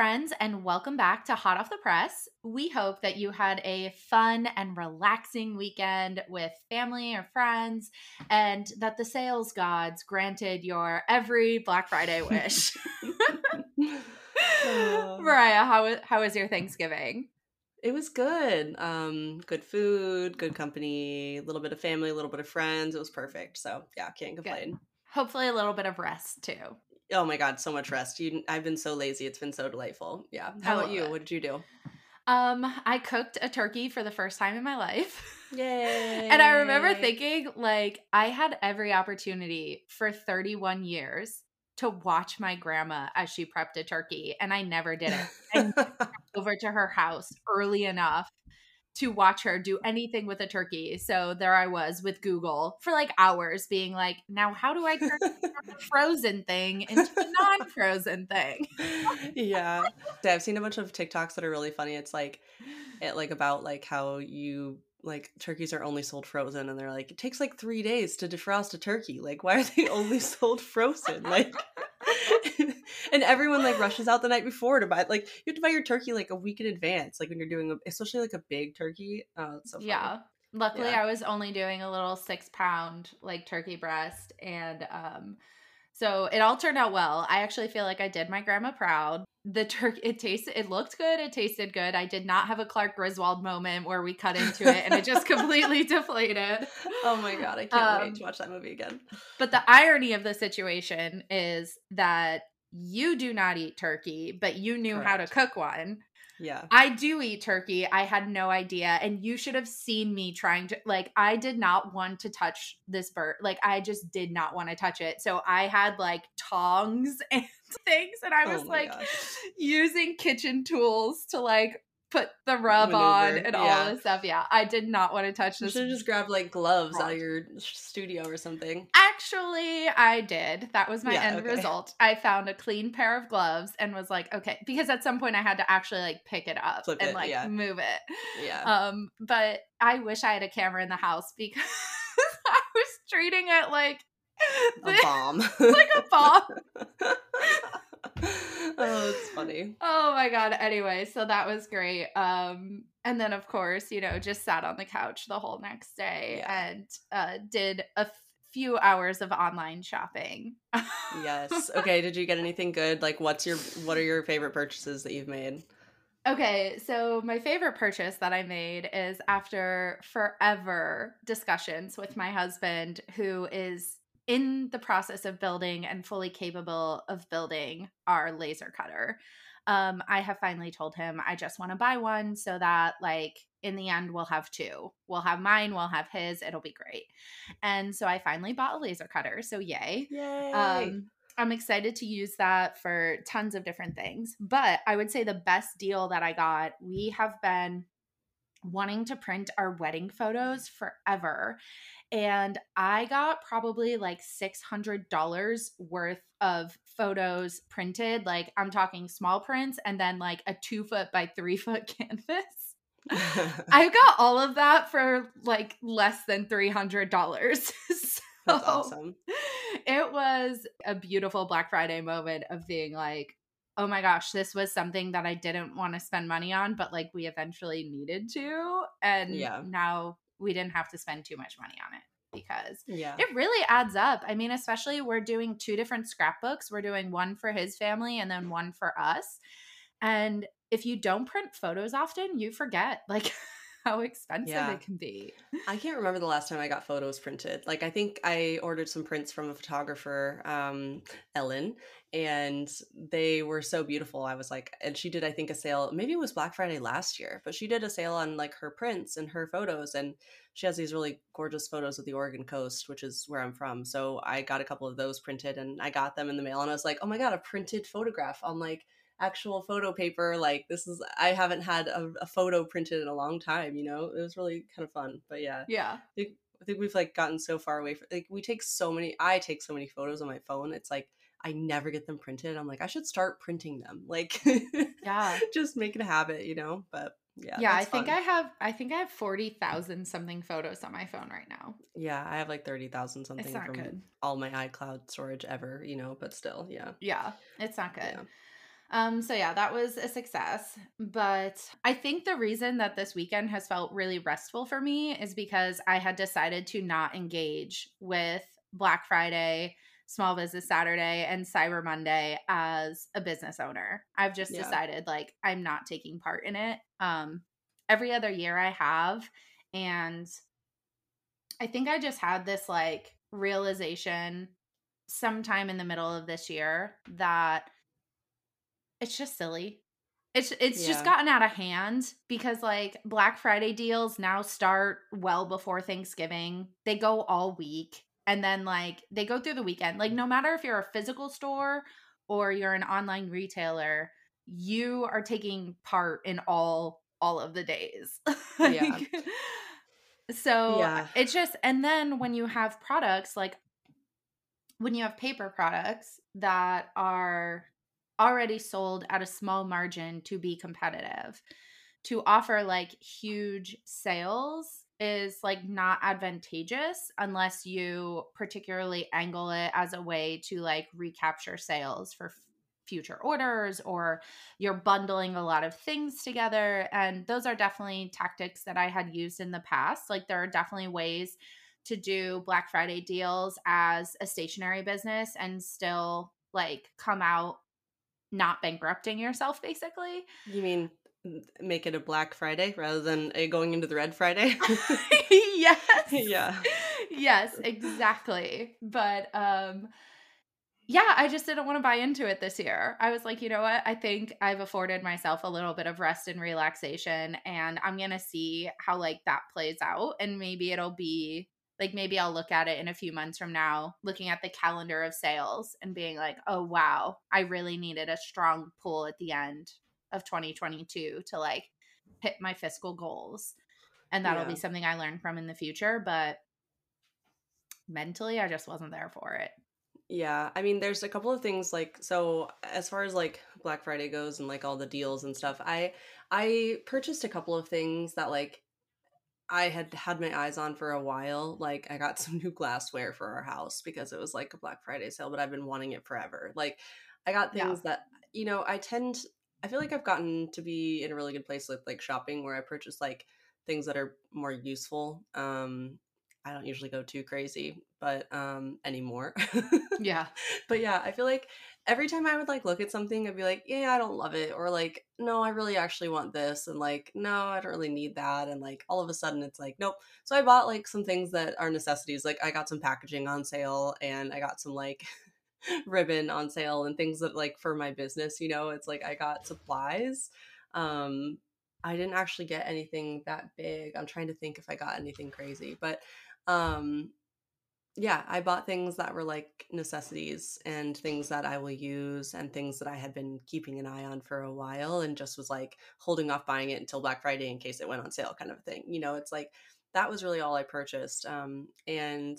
Friends, and welcome back to Hot Off the Press. We hope that you had a fun and relaxing weekend with family or friends, and that the sales gods granted your every Black Friday wish. Mariah, how was how was your Thanksgiving? It was good. Um, good food, good company, a little bit of family, a little bit of friends. It was perfect. So yeah, can't complain. Hopefully, a little bit of rest too. Oh my god, so much rest. You, I've been so lazy. It's been so delightful. Yeah. How about you? it. What did you do? Um, I cooked a turkey for the first time in my life. Yay! And I remember thinking, like, I had every opportunity for 31 years to watch my grandma as she prepped a turkey, and I never did it. And over to her house early enough to watch her do anything with a turkey. So there I was with Google for like hours being like, now how do I turn a frozen thing into a non frozen thing? yeah. Yeah, I've seen a bunch of TikToks that are really funny. It's like it like about like how you like turkeys are only sold frozen and they're like it takes like 3 days to defrost a turkey. Like why are they only sold frozen? Like and everyone like rushes out the night before to buy like you have to buy your turkey like a week in advance like when you're doing a, especially like a big turkey. Oh, it's so funny. Yeah. Luckily, Yeah. I was only doing a little six pound like turkey breast. And um, so it all turned out well. I actually feel like I did my grandma proud. The turkey, it tasted, it looked good. It tasted good. I did not have a Clark Griswold moment where we cut into it and it just completely deflated. Oh my god, I can't Um, wait to watch that movie again. But the irony of the situation is that you do not eat turkey, but you knew how to cook one. Yeah. I do eat turkey. I had no idea. And you should have seen me trying to, like, I did not want to touch this bird. Like, I just did not want to touch it. So I had like tongs and things. And I Oh was my like gosh. using kitchen tools to like put the rub on Maneuver, and all this stuff. Yeah. I did not want to touch You this. should just grab like gloves out of your studio or something. Actually, I did. That was my Yeah, end okay. result. I found a clean pair of gloves and was like, okay, because at some point I had to actually like pick it up Flip and it, like yeah. move it. Yeah. Um, but I wish I had a camera in the house because I was treating it like a bomb. like a bomb. oh, it's funny. Oh my god. Anyway, so that was great. Um, and then of course, you know, just sat on the couch the whole next day Yeah. and uh did a f- few hours of online shopping. Yes. Okay. Did you get anything good? Like, what's your what are your favorite purchases that you've made? Okay, so my favorite purchase that I made is after forever discussions with my husband, who is in the process of building and fully capable of building our laser cutter. Um, I have finally told him I just want to buy one so that, like, in the end, we'll have two. We'll have mine, we'll have his, it'll be great. And so I finally bought a laser cutter, so yay. Yay! Um, I'm excited to use that for tons of different things. But I would say the best deal that I got, we have been wanting to print our wedding photos forever. And I got probably like $600 worth of photos printed. Like I'm talking small prints and then like a two foot by three foot canvas. I got all of that for like less than $300. so That's awesome. it was a beautiful Black Friday moment of being like, oh my gosh, this was something that I didn't want to spend money on, but like we eventually needed to. And Yeah. now we didn't have to spend too much money on it because Yeah. it really adds up. I mean, especially we're doing two different scrapbooks. We're doing one for his family and then one for us. And if you don't print photos often, you forget. Like how expensive yeah. it can be. I can't remember the last time I got photos printed. Like I think I ordered some prints from a photographer, um, Ellen, and they were so beautiful. I was like, and she did I think a sale. Maybe it was Black Friday last year, but she did a sale on like her prints and her photos, and she has these really gorgeous photos of the Oregon coast, which is where I'm from. So I got a couple of those printed, and I got them in the mail, and I was like, oh my god, a printed photograph on like actual photo paper. Like this is I haven't had a, a, photo printed in a long time. You know, it was really kind of fun. But yeah, yeah. I think, I think we've like gotten so far away from like we take so many. I take so many photos on my phone. It's like I never get them printed. I'm like I should start printing them. Like yeah, just make it a habit. You know, but. Yeah, yeah. I think fun. I have. I think I have forty thousand something photos on my phone right now. Yeah, I have like thirty thousand something from good. all my iCloud storage ever. You know, but still, yeah. Yeah, it's not good. Yeah. Um, so yeah, that was a success. But I think the reason that this weekend has felt really restful for me is because I had decided to not engage with Black Friday, Small Business Saturday, and Cyber Monday as a business owner. I've just yeah. decided like I'm not taking part in it. Um, every other year I have, and I think I just had this like realization sometime in the middle of this year that it's just silly. It's it's yeah. just gotten out of hand because like Black Friday deals now start well before Thanksgiving. They go all week and then like they go through the weekend. Like no matter if you're a physical store or you're an online retailer, you are taking part in all all of the days. like, yeah. So yeah. it's just and then when you have products like when you have paper products that are already sold at a small margin to be competitive. To offer like huge sales is like not advantageous unless you particularly angle it as a way to like recapture sales for future orders or you're bundling a lot of things together and those are definitely tactics that I had used in the past like there are definitely ways to do Black Friday deals as a stationary business and still like come out not bankrupting yourself basically. You mean make it a black friday rather than a going into the red friday? Yes. Yeah. Yes exactly. But um yeah i just didn't want to buy into it this year. I was like you know what? I think i've afforded myself a little bit of rest and relaxation and i'm gonna see how like that plays out and maybe it'll be like maybe I'll look at it in a few months from now, looking at the calendar of sales and being like, oh, wow, I really needed a strong pull at the end of 2022 to like hit my fiscal goals. And that'll yeah. be something I learn from in the future. But mentally, I just wasn't there for it. Yeah, I mean, there's a couple of things like so as far as like Black Friday goes and like all the deals and stuff. I I purchased a couple of things that like I had had my eyes on for a while. Like I got some new glassware for our house because it was like a Black Friday sale, but I've been wanting it forever. Like I got things yeah. that you know, I tend I feel like I've gotten to be in a really good place with like shopping where I purchase like things that are more useful. Um I don't usually go too crazy, but um anymore. yeah. But yeah, I feel like every time I would like look at something, I'd be like, yeah, I don't love it. Or like, no, I really actually want this. And like, no, I don't really need that. And like, all of a sudden it's like, nope. So I bought like some things that are necessities. Like, I got some packaging on sale and I got some like ribbon on sale and things that like for my business, you know, it's like I got supplies. Um, I didn't actually get anything that big. I'm trying to think if I got anything crazy, but um yeah, I bought things that were like necessities and things that I will use and things that I had been keeping an eye on for a while and just was like holding off buying it until Black Friday in case it went on sale kind of thing. You know, it's like that was really all I purchased. Um and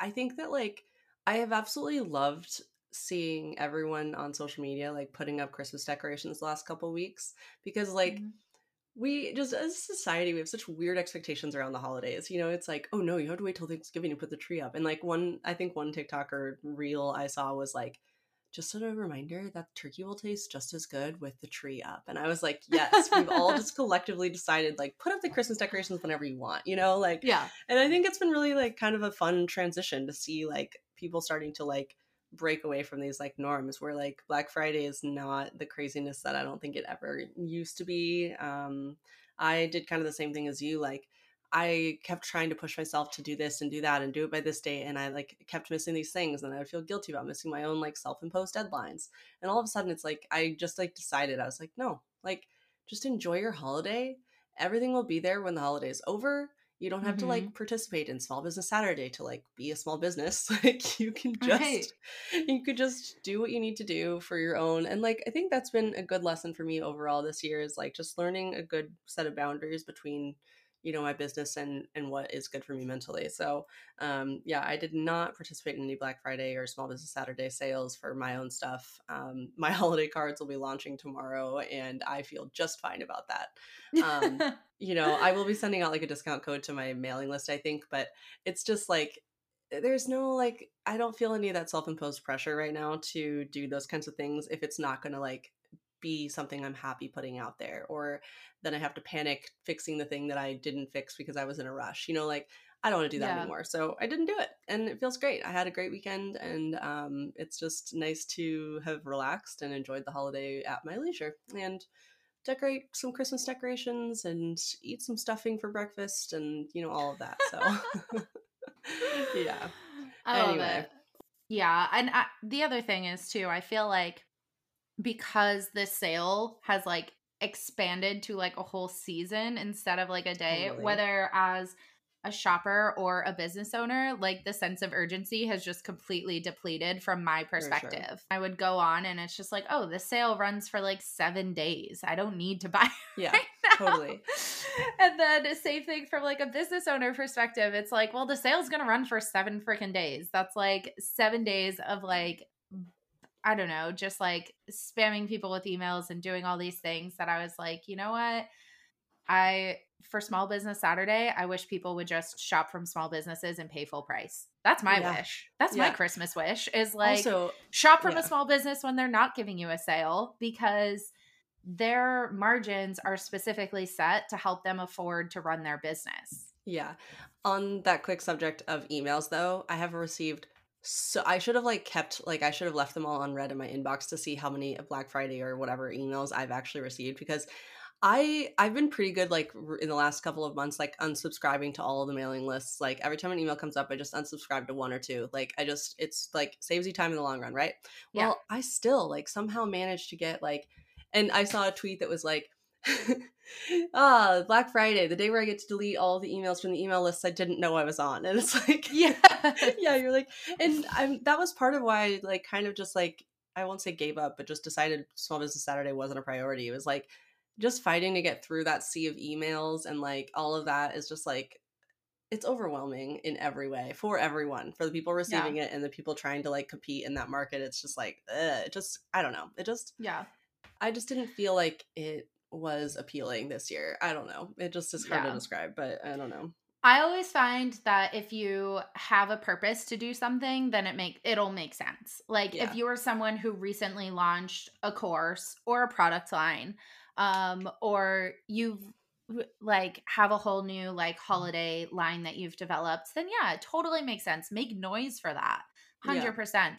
I think that like I have absolutely loved seeing everyone on social media like putting up Christmas decorations the last couple weeks because like mm-hmm we just as a society we have such weird expectations around the holidays you know it's like oh no you have to wait till thanksgiving to put the tree up. And like one i think one tiktoker reel i saw was like just a reminder that turkey will taste just as good with the tree up. And i was like yes we've all just collectively decided like put up the christmas decorations whenever you want you know like yeah. and i think it's been really like kind of a fun transition to see like people starting to like break away from these like norms where like Black Friday is not the craziness that I don't think it ever used to be. Um, I did kind of the same thing as you. Like, I kept trying to push myself to do this and do that and do it by this date. And I like kept missing these things and I would feel guilty about missing my own like self imposed deadlines. And all of a sudden, it's like, I just like decided, I was like, no, like, just enjoy your holiday. Everything will be there when the holiday is over you don't have mm-hmm. to like participate in small business saturday to like be a small business like you can just right. you could just do what you need to do for your own and like i think that's been a good lesson for me overall this year is like just learning a good set of boundaries between you know my business and and what is good for me mentally so um yeah i did not participate in any black friday or small business saturday sales for my own stuff um my holiday cards will be launching tomorrow and i feel just fine about that. Um you know i will be sending out like a discount code to my mailing list i think but it's just like there's no like i don't feel any of that self-imposed pressure right now to do those kinds of things if it's not going to like be something I'm happy putting out there, or then I have to panic fixing the thing that I didn't fix because I was in a rush. You know, like I don't want to do that yeah. anymore. So I didn't do it, and it feels great. I had a great weekend, and um, it's just nice to have relaxed and enjoyed the holiday at my leisure and decorate some Christmas decorations and eat some stuffing for breakfast, and you know all of that. So yeah. I anyway. Yeah, and I, the other thing is too, I feel like because the sale has like expanded to like a whole season instead of like a day, totally. whether as a shopper or a business owner, like the sense of urgency has just completely depleted from my perspective. Sure. I would go on and it's just like, oh, the sale runs for like seven days. I don't need to buy. Yeah, right totally. and then same thing from like a business owner perspective. It's like, well, the sale's gonna run for seven freaking days. That's like seven days of like I don't know, just like spamming people with emails and doing all these things that I was like, you know what? I for small business Saturday, I wish people would just shop from small businesses and pay full price. That's my yeah. wish. That's yeah. my Christmas wish is like also, shop from yeah. a small business when they're not giving you a sale because their margins are specifically set to help them afford to run their business. Yeah. On that quick subject of emails though, I have received so I should have like kept like I should have left them all unread in my inbox to see how many Black Friday or whatever emails I've actually received because I I've been pretty good like in the last couple of months like unsubscribing to all of the mailing lists. Like every time an email comes up, I just unsubscribe to one or two. Like I just it's like saves you time in the long run, right? Yeah. Well, I still like somehow managed to get like and I saw a tweet that was like ah, Black Friday, the day where I get to delete all the emails from the email lists I didn't know I was on. And it's like, yeah, yeah, you're like, and I'm that was part of why I like kind of just like I won't say gave up, but just decided Small Business Saturday wasn't a priority. It was like just fighting to get through that sea of emails and like all of that is just like it's overwhelming in every way for everyone for the people receiving yeah. it and the people trying to like compete in that market it's just like ugh, it just i don't know it just yeah i just didn't feel like it was appealing this year. I don't know. It just is hard yeah. to describe, but I don't know. I always find that if you have a purpose to do something, then it make it'll make sense. Like yeah. if you are someone who recently launched a course or a product line, um, or you've like have a whole new like holiday line that you've developed, then yeah, it totally makes sense. Make noise for that. 100%. Yeah.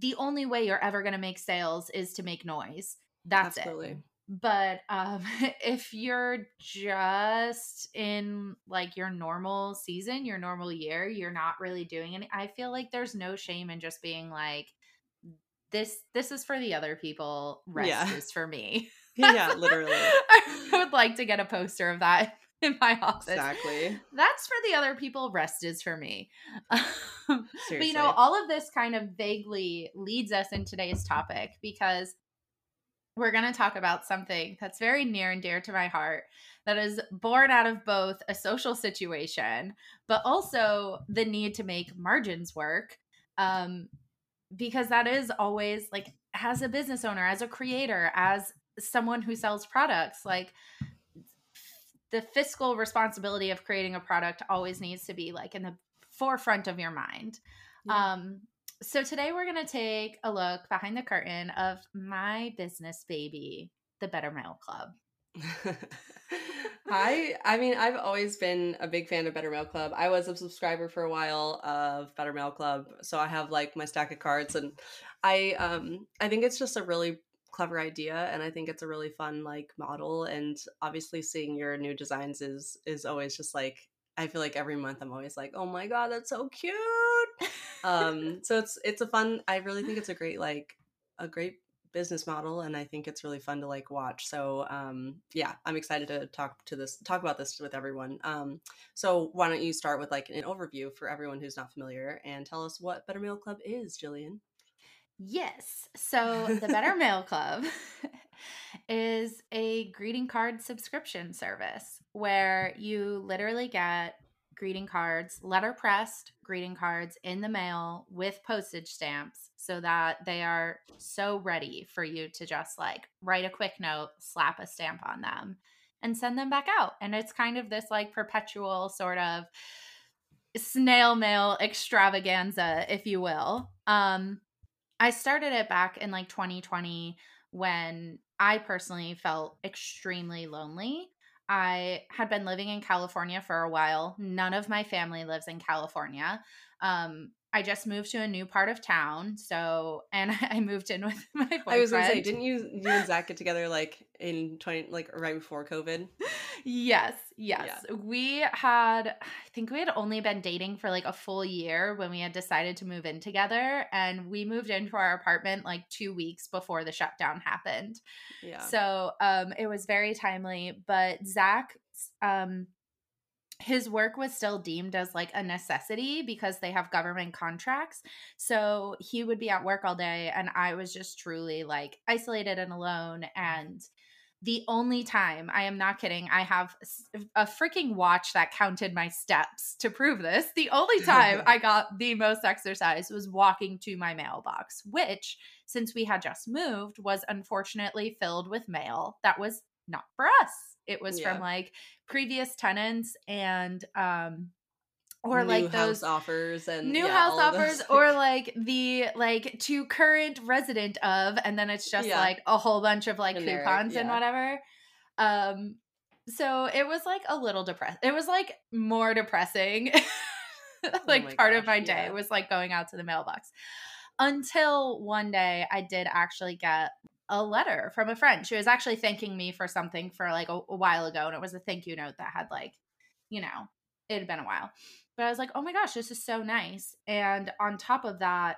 The only way you're ever going to make sales is to make noise. That's Absolutely. it but um if you're just in like your normal season your normal year you're not really doing any i feel like there's no shame in just being like this this is for the other people rest yeah. is for me. Yeah literally. I would like to get a poster of that in my office. Exactly. That's for the other people rest is for me. But you know all of this kind of vaguely leads us in today's topic because we're going to talk about something that's very near and dear to my heart that is born out of both a social situation, but also the need to make margins work. Um, because that is always like, as a business owner, as a creator, as someone who sells products, like the fiscal responsibility of creating a product always needs to be like in the forefront of your mind. Yeah. Um, so today we're going to take a look behind the curtain of my business baby, the Better Mail Club. I I mean I've always been a big fan of Better Mail Club. I was a subscriber for a while of Better Mail Club, so I have like my stack of cards and I um I think it's just a really clever idea and I think it's a really fun like model and obviously seeing your new designs is is always just like I feel like every month I'm always like, "Oh my god, that's so cute." Um so it's it's a fun I really think it's a great like a great business model and I think it's really fun to like watch. So um yeah, I'm excited to talk to this talk about this with everyone. Um so why don't you start with like an overview for everyone who's not familiar and tell us what Better Mail Club is, Jillian? Yes. So the Better Mail Club is a greeting card subscription service where you literally get greeting cards, letter pressed greeting cards in the mail with postage stamps so that they are so ready for you to just like write a quick note, slap a stamp on them, and send them back out. And it's kind of this like perpetual sort of snail mail extravaganza, if you will. Um, I started it back in like 2020 when I personally felt extremely lonely. I had been living in California for a while. None of my family lives in California. Um, I just moved to a new part of town. So, and I moved in with my boyfriend. I was gonna say, didn't you you and Zach get together like in twenty like right before COVID? yes, yes. Yeah. We had, I think we had only been dating for like a full year when we had decided to move in together, and we moved into our apartment like two weeks before the shutdown happened. Yeah. So, um, it was very timely. But Zach, um his work was still deemed as like a necessity because they have government contracts. So he would be at work all day and I was just truly like isolated and alone and the only time I am not kidding, I have a freaking watch that counted my steps to prove this. The only time I got the most exercise was walking to my mailbox, which, since we had just moved, was unfortunately filled with mail that was not for us. It was yeah. from like previous tenants and um or new like those offers and new yeah, house offers or like the like to current resident of and then it's just yeah. like a whole bunch of like Generic, coupons yeah. and whatever um so it was like a little depressed it was like more depressing oh like oh part gosh, of my day was like going out to the mailbox until one day i did actually get a letter from a friend. She was actually thanking me for something for like a, a, while ago, and it was a thank you note that had like, you know, it had been a while. But I was like, oh my gosh, this is so nice. And on top of that,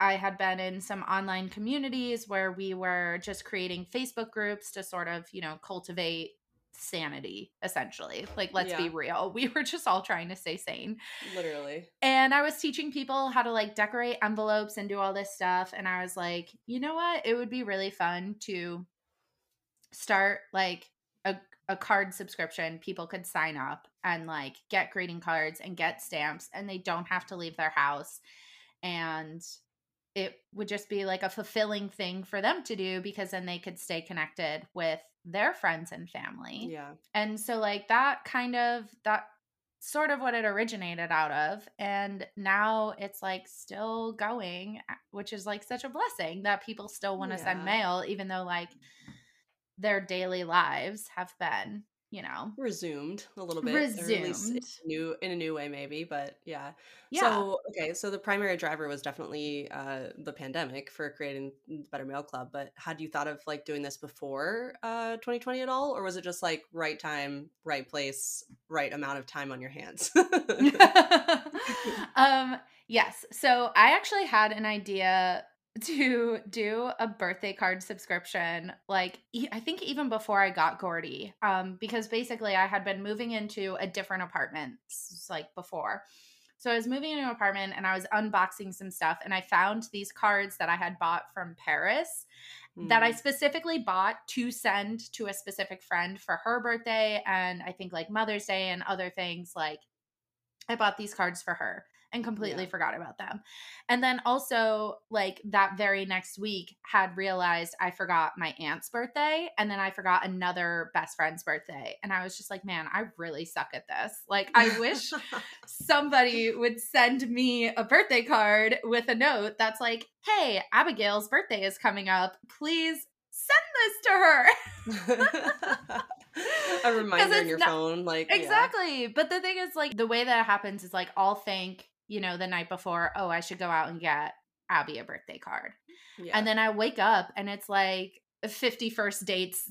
I had been in some online communities where we were just creating Facebook groups to sort of, you know, cultivate sanity essentially like let's yeah. be real we were just all trying to stay sane. Literally. And i was teaching people how to like decorate envelopes and do all this stuff and i was like you know what? It would be really fun to start like a, a card subscription people could sign up and like get greeting cards and get stamps and they don't have to leave their house. And it would just be like a fulfilling thing for them to do because then they could stay connected with their friends and family. Yeah. And so like that kind of that sort of what it originated out of and now it's like still going which is like such a blessing that people still want to yeah. send mail even though like their daily lives have been you know? resumed a little bit resumed. new in a new way maybe but yeah. Yeah. So okay so the primary driver was definitely uh the pandemic for creating the better mail club but had you thought of like doing this before uh 2020 at all or was it just like right time right place right amount of time on your hands? Um yes. So i actually had an idea to do a birthday card subscription like i think even before i got gordy um because basically i had been moving into a different apartment like before so i was moving into an apartment and i was unboxing some stuff and i found these cards that i had bought from paris mm. that i mm. specifically bought to send to a specific friend for her birthday and i think like mother's day and other things like i bought these cards for her and completely yeah. forgot about them. And then also, like that very next week, had realized I forgot my aunt's birthday and then I forgot another best friend's birthday. And I was just like, man, I really suck at this. Like, I wish somebody would send me a birthday card with a note that's like, hey, Abigail's birthday is coming up. Please send this to her. a reminder in your not, phone like exactly yeah. but the thing is like the way that it happens is like i'll think you know, the night before, oh, I should go out and get Abby a birthday card. Yeah. And then I wake up and it's like 50 First Dates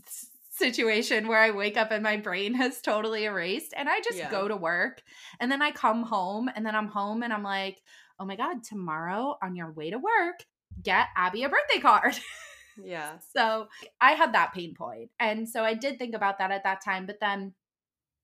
situation where I wake up and my brain has totally erased and I just Yeah. go to work and then I come home and then I'm home and I'm like, oh my God, tomorrow on your way to work, get Abby a birthday card. Yeah. so I had that pain point. And so I did think about that at that time, but then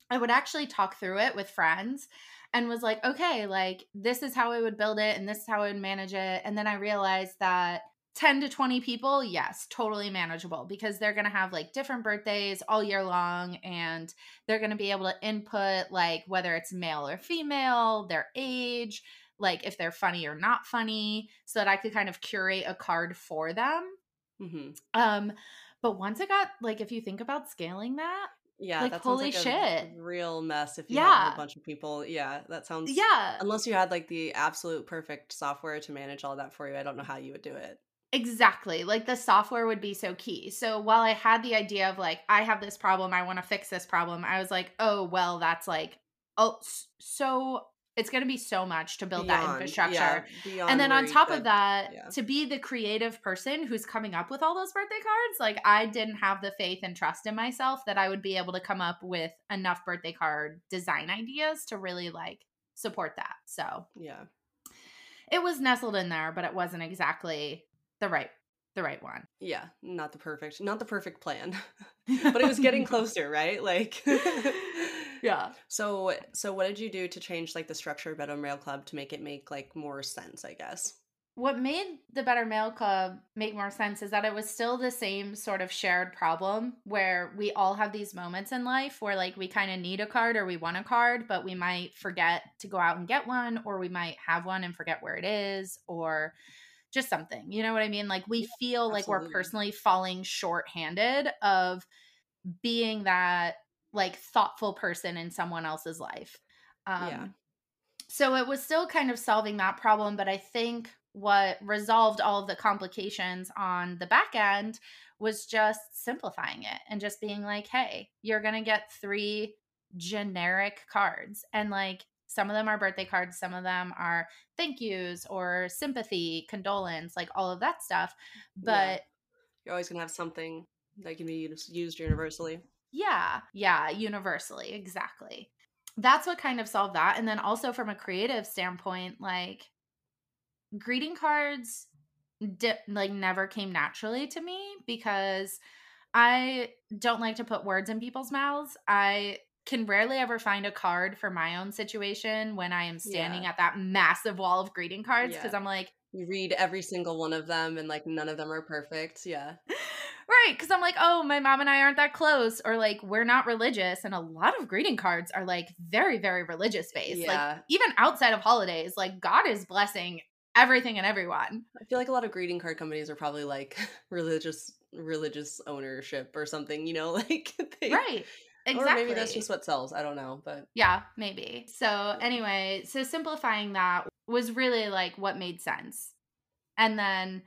I would actually talk through it with friends and was like, okay, like this is how I would build it and this is how I would manage it. And then I realized that 10 to 20 people, yes, totally manageable because they're going to have like different birthdays all year long and they're going to be able to input like whether it's male or female, their age, like if they're funny or not funny, so that I could kind of curate a card for them. hmm Um but once I got like if you think about scaling that, Yeah. Like, that sounds holy like a shit. real mess if you have a bunch of people. Yeah. That sounds. yeah, Unless you had like the absolute perfect software to manage all that for you, I don't know how you would do it. Exactly. Like the software would be so key. So while I had the idea of like, I have this problem, I want to fix this problem, I was like, oh, well, that's like, oh, so it's going to be so much to build that infrastructure. yeah, and then on top of that, yeah. to be the creative person who's coming up with all those birthday cards, like I didn't have the faith and trust in myself that I would be able to come up with enough birthday card design ideas to really like support that. So yeah. it was nestled in there, but it wasn't exactly the right the right one. Yeah, not the perfect, not the perfect plan, but it was getting closer, right? Like, Yeah. so, so what did you do to change like the structure of Better Mail Club to make it make like more sense? I guess. What made the Better Mail Club make more sense is that it was still the same sort of shared problem where we all have these moments in life where like we kind of need a card or we want a card, but we might forget to go out and get one, or we might have one and forget where it is, or just something. You know what I mean? Like we feel like we're personally falling short-handed of being that like thoughtful person in someone else's life. Um, Yeah. So it was still kind of solving that problem, but I think what resolved all of the complications on the back end was just simplifying it and just being like, hey, you're going to get three generic cards. And like some of them are birthday cards, some of them are thank yous or sympathy, condolence, like all of that stuff. But Yeah. You're always gonna have something that can be used, used universally. Yeah, yeah, universally, exactly. That's what kind of solved that. And then also from a creative standpoint, like greeting cards di- like never came naturally to me because I don't like to put words in people's mouths. I can rarely ever find a card for my own situation when I am standing Yeah. at that massive wall of greeting cards because Yeah. I'm like, You read every single one of them, and like none of them are perfect. Yeah. Right, because I'm like, oh, my mom and I aren't that close, or like we're not religious, and a lot of greeting cards are like very, very religious based. Like Yeah. even outside of holidays, like God is blessing everything and everyone. I feel like a lot of greeting card companies are probably like religious religious ownership or something, you know, like they, Right. Exactly. Or maybe that's just what sells. I don't know, but Yeah, maybe. So anyway, so simplifying that was really like what made sense. And then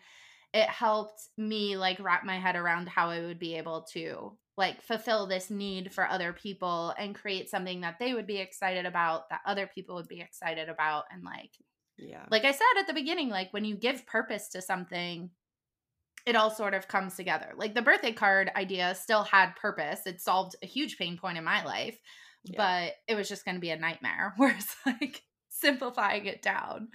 it helped me like wrap my head around how I would be able to like fulfill this need for other people and create something that they would be excited about, that other people would be excited about and like yeah. like I said at the beginning, like when you give purpose to something, it all sort of comes together. Like the birthday card idea still had purpose. It solved a huge pain point in my life, Yeah. but it was just going to be a nightmare. Whereas like simplifying it down,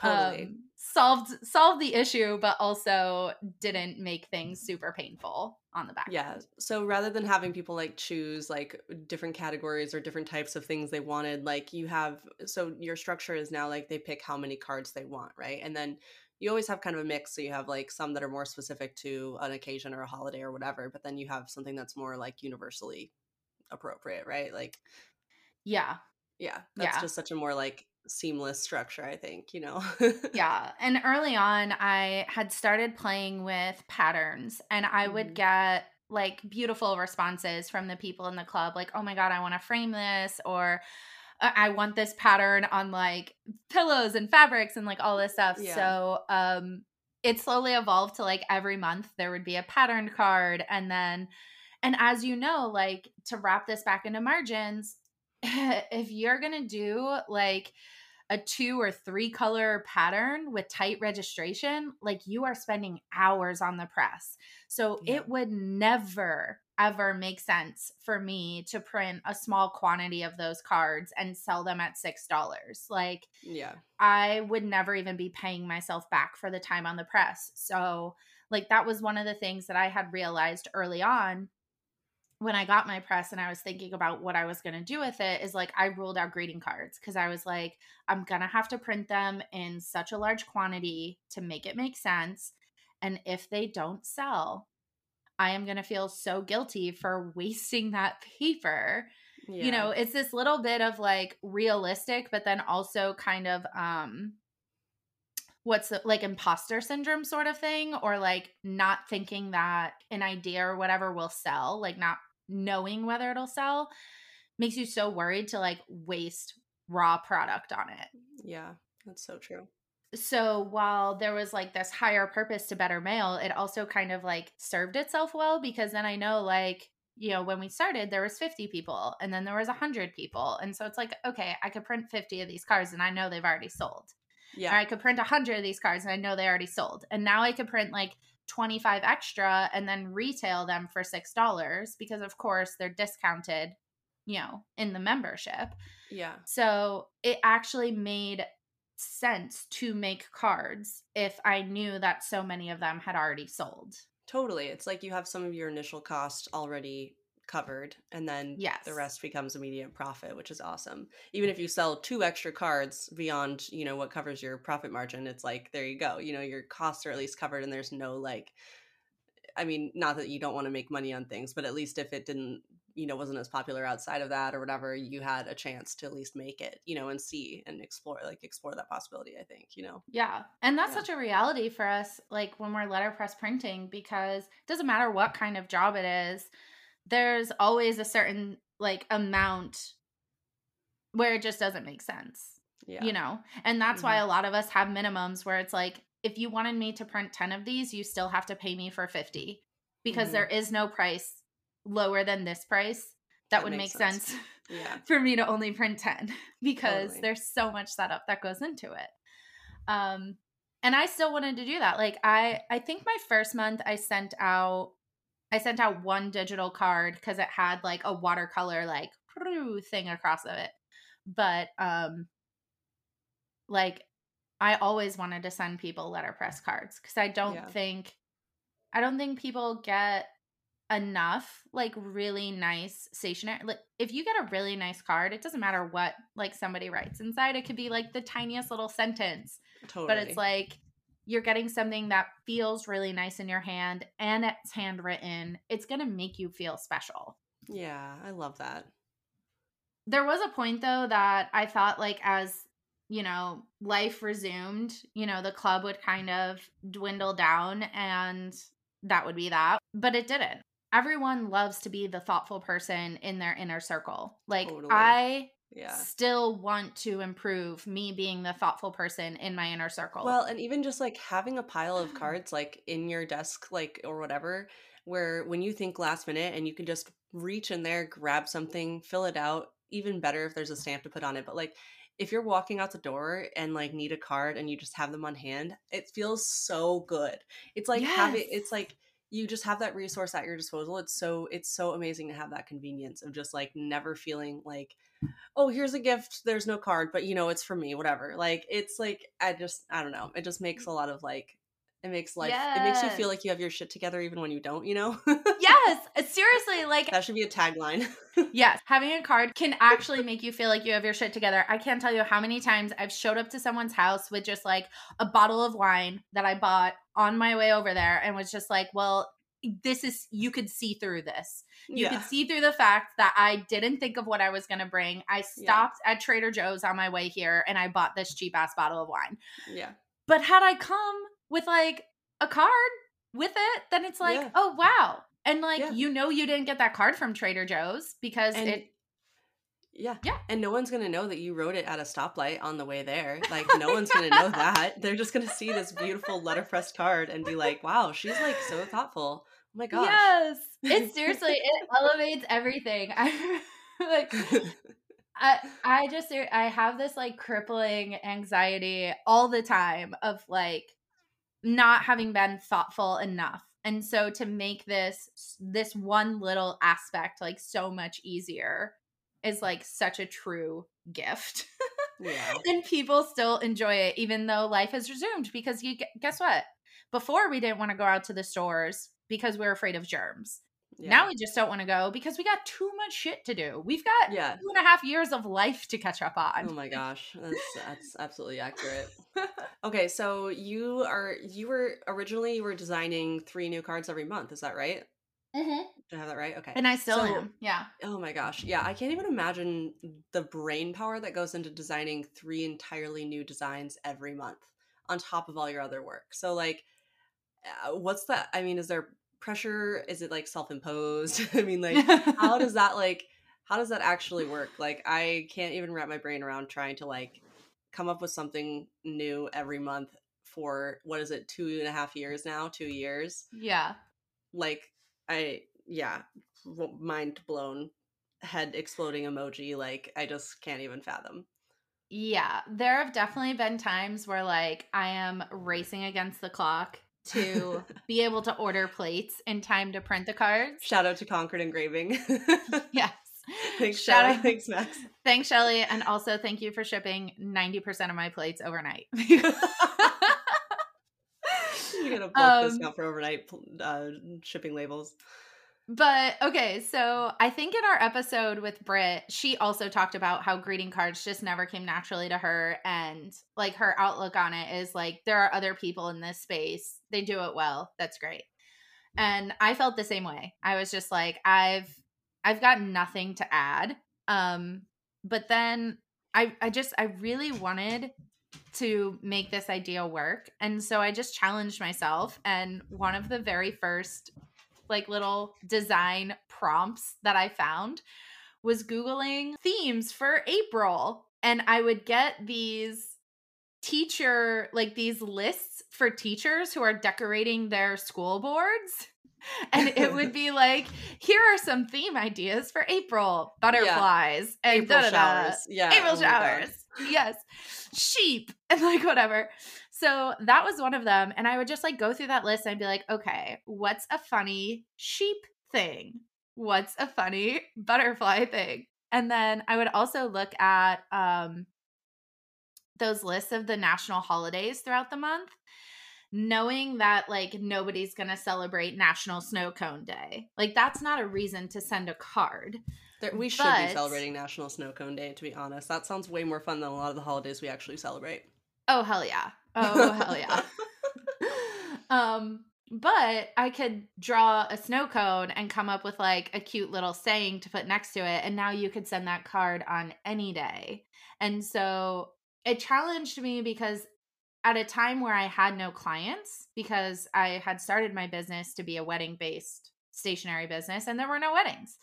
Totally. um, solved solved the issue, but also didn't make things super painful on the back. Yeah. end. So rather than having people like choose like different categories or different types of things they wanted, like you have, so your structure is now like they pick how many cards they want, right? And then you always have kind of a mix. So you have like some that are more specific to an occasion or a holiday or whatever, but then you have something that's more like universally appropriate, right? Like, yeah, yeah, that's Yeah. just such a more like seamless structure, I think, you know? yeah. And early on, I had started playing with patterns, and I would Mhm. get like beautiful responses from the people in the club, like, oh my God, I want to frame this, or "I- I want this pattern on like pillows and fabrics and like all this stuff. Yeah. So, um, it slowly evolved to like every month there would be a patterned card. And then, and as you know, like to wrap this back into margins, if you're going to do like, a two or three color pattern with tight registration, like you are spending hours on the press. So Yeah. it would never ever make sense for me to print a small quantity of those cards and sell them at $6. Like Yeah. I would never even be paying myself back for the time on the press. So, like, that was one of the things that I had realized early on when I got my press and I was thinking about what I was going to do with it is like I ruled out greeting cards because I was like, I'm going to have to print them in such a large quantity to make it make sense. And if they don't sell, I am going to feel so guilty for wasting that paper Yeah. you know it's this little bit of like realistic but then also kind of um what's the like imposter syndrome sort of thing or like not thinking that an idea or whatever will sell like not knowing whether it'll sell makes you so worried to like waste raw product on it yeah. That's so true. So while there was like this higher purpose to better mail it also kind of like served itself well because then i know like you know when we started there was 50 people and then there was 100 people and so it's like okay i could print 50 of these cards and i know they've already sold Yeah. or i could print 100 of these cards and i know they already sold and now i could print like 25 extra and then retail them for six dollars because of course they're discounted you know in the membership Yeah. so it actually made sense to make cards if I knew that so many of them had already sold. Totally. It's like you have some of your initial cost already covered and then Yes. the rest becomes immediate profit, which is awesome. Even if you sell two extra cards beyond, you know, what covers your profit margin, it's like there you go. You know, your costs are at least covered and there's no like I mean, not that you don't want to make money on things, but at least if it didn't, you know, wasn't as popular outside of that or whatever, you had a chance to at least make it, you know, and see and explore like explore that possibility, I think, you know. Yeah. And that's Yeah. such a reality for us, like when we're letterpress printing, because it doesn't matter what kind of job it is, there's always a certain like amount where it just doesn't make sense. Yeah. you know and that's why a lot of us have minimums where it's like if you wanted me to print 10 of these you still have to pay me for 50 because Mhm. there is no price lower than this price that, That would make sense, sense. Yeah. for me to only print 10 because Totally. there's so much setup that goes into it um and i still wanted to do that like i i think my first month i sent out i sent out one digital card because it had like a watercolor like thing across of it but um like i always wanted to send people letterpress cards because i don't Yeah. think i don't think people get enough like really nice stationery like if you get a really nice card it doesn't matter what like somebody writes inside it could be like the tiniest little sentence Totally. but it's like you're getting something that feels really nice in your hand and it's handwritten it's going to make you feel special Yeah, I love that. there was a point though that I thought like as you know life resumed, you know, the club would kind of dwindle down and that would be that, but it didn't. Everyone loves to be the thoughtful person in their inner circle. Like Totally. I Yeah. still want to improve me being the thoughtful person in my inner circle. Well, and even just like having a pile of cards like in your desk, like or whatever, where when you think last minute and you can just reach in there, grab something, fill it out. Even better if there's a stamp to put on it. But like if you're walking out the door and like need a card and you just have them on hand, it feels so good. It's like having it's like you just have that resource at your disposal. It's so it's so amazing to have that convenience of just like never feeling like oh here's a gift there's no card but you know it's for me whatever like it's like i just i don't know it just makes a lot of like it makes life it makes you feel like you have your shit together even when you don't you know yes, uh, seriously, like that should be a tagline Yes, having a card can actually make you feel like you have your shit together. I can't tell you how many times I've showed up to someone's house with just like a bottle of wine that I bought on my way over there and was just like, well, this is, you could see through this. You yeah could see through the fact that I didn't think of what I was going to bring. I Yeah. stopped at Trader Joe's on my way here and I bought this cheap ass bottle of wine. yeah But had I come with like a card with it, then it's like, Yeah. oh, wow. And like, Yeah. you know, you didn't get that card from Trader Joe's because And- it, yeah Yeah. and no one's gonna know that you wrote it at a stoplight on the way there like no one's gonna know that they're just gonna see this beautiful letterpress card and be like wow she's like so thoughtful oh my gosh Yes, it seriously it elevates everything. I like I I just I have this like crippling anxiety all the time of like not having been thoughtful enough. And so to make this this one little aspect like so much easier is like such a true gift. Yeah. and people still enjoy it even though life has resumed because you guess what? Before we didn't want to go out to the stores because we are afraid of germs. Yeah. Now we just don't want to go because we got too much shit to do. We've got yeah. two and a half years of life to catch up on. Oh my gosh, that's that's absolutely accurate. okay, so you are you were originally you were designing three new cards every month. Is that right? Mm-hmm. Do I have that right? Okay. And I still so, am. Yeah. Oh my gosh. Yeah. I can't even imagine the brain power that goes into designing three entirely new designs every month on top of all your other work. So, like, uh, what's that? I mean, is there pressure? Is it like self imposed? I mean, like, how does that, like, how does that actually work? Like, I can't even wrap my brain around trying to, like, come up with something new every month for what is it, two and a half years now? Two years? Yeah. Like, I yeah, mind blown, head exploding emoji. Like I just can't even fathom. Yeah, there have definitely been times where like I am racing against the clock to be able to order plates in time to print the cards. Shout out to Concord Engraving. yes. Thanks, Shout Shelly. Out. Thanks, Max. Thanks, Shelly. And also thank you for shipping 90% of my plates overnight you get a bulk um, discount for overnight uh, shipping labels. But okay, so I think in our episode with Britt, she also talked about how greeting cards just never came naturally to her. And like her outlook on it is like, there are other people in this space. They do it well. That's great. And I felt the same way. I was just like, I've I've got nothing to add. Um, but then I I just I really wanted to make this idea work. And so I just challenged myself. And one of the very first, like, little design prompts that I found was Googling themes for April. And I would get these teacher, like, these lists for teachers who are decorating their school boards and it would be like, here are some theme ideas for April butterflies yeah. and April showers. Yeah, April oh showers. Yes, sheep and like whatever. So that was one of them, and I would just like go through that list and be like, okay, what's a funny sheep thing? What's a funny butterfly thing? And then I would also look at um those lists of the national holidays throughout the month knowing that like nobody's going to celebrate National Snow Cone Day. Like that's not a reason to send a card. There, we should but, be celebrating National Snow Cone Day to be honest. That sounds way more fun than a lot of the holidays we actually celebrate. Oh hell yeah. Oh hell yeah. um but I could draw a snow cone and come up with like a cute little saying to put next to it and now you could send that card on any day. And so it challenged me because at a time where I had no clients because I had started my business to be a wedding based stationary business and there were no weddings.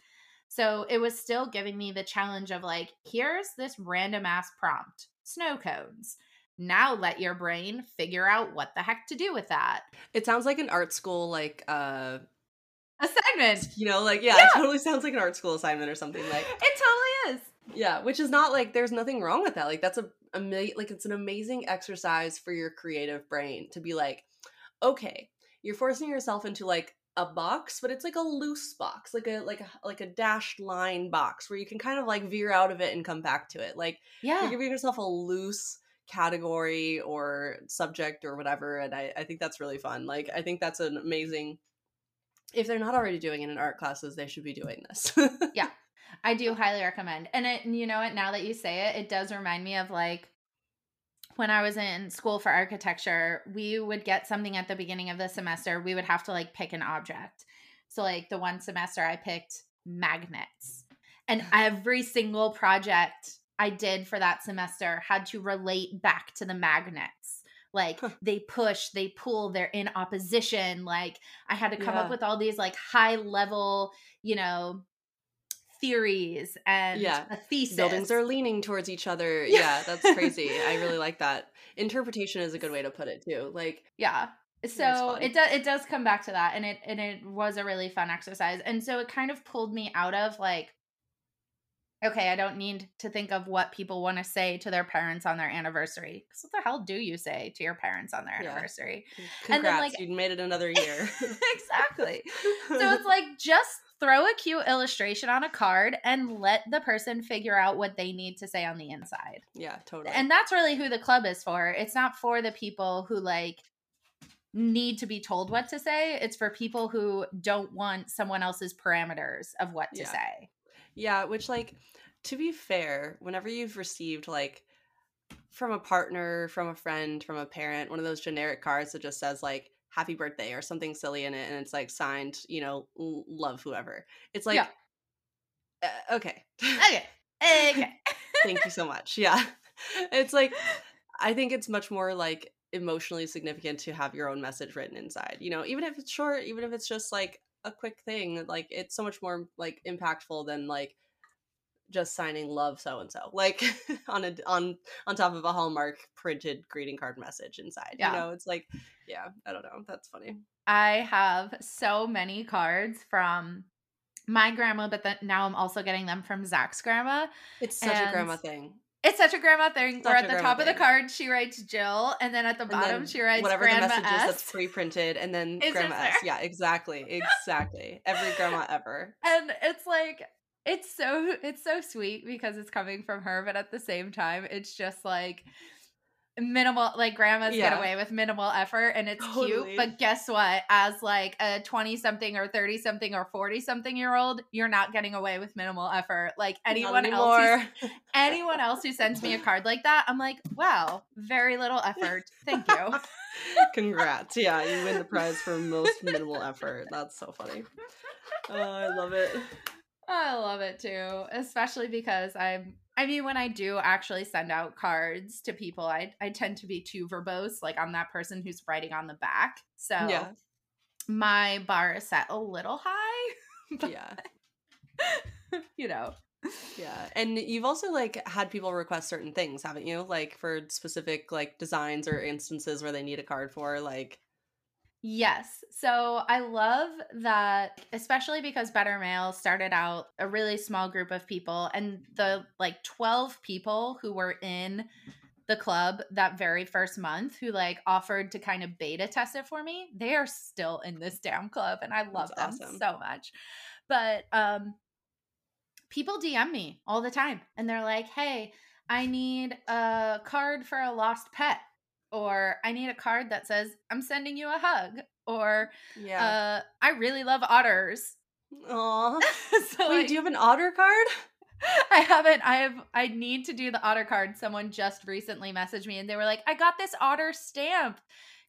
So it was still giving me the challenge of like, here's this random ass prompt snow cones. Now let your brain figure out what the heck to do with that. It sounds like an art school, like, uh, assignment. You know, like, yeah, yeah, it totally sounds like an art school assignment or something like. It totally is. Yeah, which is not like there's nothing wrong with that. Like that's a ama- like it's an amazing exercise for your creative brain to be like, okay, you're forcing yourself into like a box, but it's like a loose box, like a like a like a dashed line box where you can kind of like veer out of it and come back to it. Like yeah, you're giving yourself a loose category or subject or whatever, and I I think that's really fun. Like I think that's an amazing. If they're not already doing it in art classes, they should be doing this. yeah, I do highly recommend. And it you know what, now that you say it, it does remind me of like when I was in school for architecture, we would get something at the beginning of the semester. We would have to like pick an object. So like the one semester I picked magnets. And every single project I did for that semester had to relate back to the magnets. Like they push, they pull, they're in opposition. Like I had to come yeah. up with all these like high level, you know, theories and yeah. a thesis. Buildings are leaning towards each other. Yeah, yeah that's crazy. I really like that. Interpretation is a good way to put it too. Like yeah. So it does it does come back to that and it and it was a really fun exercise. And so it kind of pulled me out of like Okay, I don't need to think of what people want to say to their parents on their anniversary. Because what the hell do you say to your parents on their Yeah. anniversary? Congrats, And then, like- you made it another year. exactly. So it's like just throw a cute illustration on a card and let the person figure out what they need to say on the inside. yeah, totally. And that's really who the club is for. It's not for the people who like need to be told what to say. It's for people who don't want someone else's parameters of what to Yeah. say. Yeah, which like to be fair, whenever you've received like from a partner, from a friend, from a parent, one of those generic cards that just says like happy birthday or something silly in it and it's like signed, you know, love whoever. It's like Yeah. uh, okay. Okay. Okay. Thank you so much. Yeah. It's like I think it's much more like emotionally significant to have your own message written inside. You know, even if it's short, even if it's just like a quick thing, like it's so much more like impactful than like just signing love so and so like on a on on top of a hallmark printed greeting card message inside Yeah. you know it's like yeah i don't know that's funny I have so many cards from my grandma, but then now I'm also getting them from Zach's grandma. it's such a grandma thing It's such a grandma thing. Where at the top of the card, she writes Jill, and then at the And bottom, she writes whatever Grandma the message is that's pre-printed and then It's grandma s yeah exactly exactly every grandma ever and it's like it's so it's so sweet because it's coming from her but at the same time it's just like minimal like grandmas get away with minimal effort and it's Totally. cute but guess what? As like a 20 something or 30 something or 40 something year old you're not getting away with minimal effort. Like anyone else who, anyone else who sends me a card like that i'm like wow very little effort. Thank you. Congrats. Yeah you win the prize for most minimal effort. That's so funny. Oh i love it I love it too, especially because I'm I mean when I do actually send out cards to people, I I tend to be too verbose, like I'm that person who's writing on the back. So yeah my bar is set a little high, yeah you know. Yeah. And you've also like had people request certain things, haven't you? Like for specific like designs or instances where they need a card for like Yes. So I love that, especially because Better Mail started out a really small group of people, and the like 12 people who were in the club that very first month who like offered to kind of beta test it for me, they are still in this damn club, and I love That's them awesome. so much. But um, people DM me all the time, and they're like, hey, I need a card for a lost pet or I need a card that says I'm sending you a hug or yeah. uh I really love otters. Aw. so Wait, like, do you have an otter card? I haven't I have I need to do the otter card. Someone just recently messaged me and they were like, "I got this otter stamp."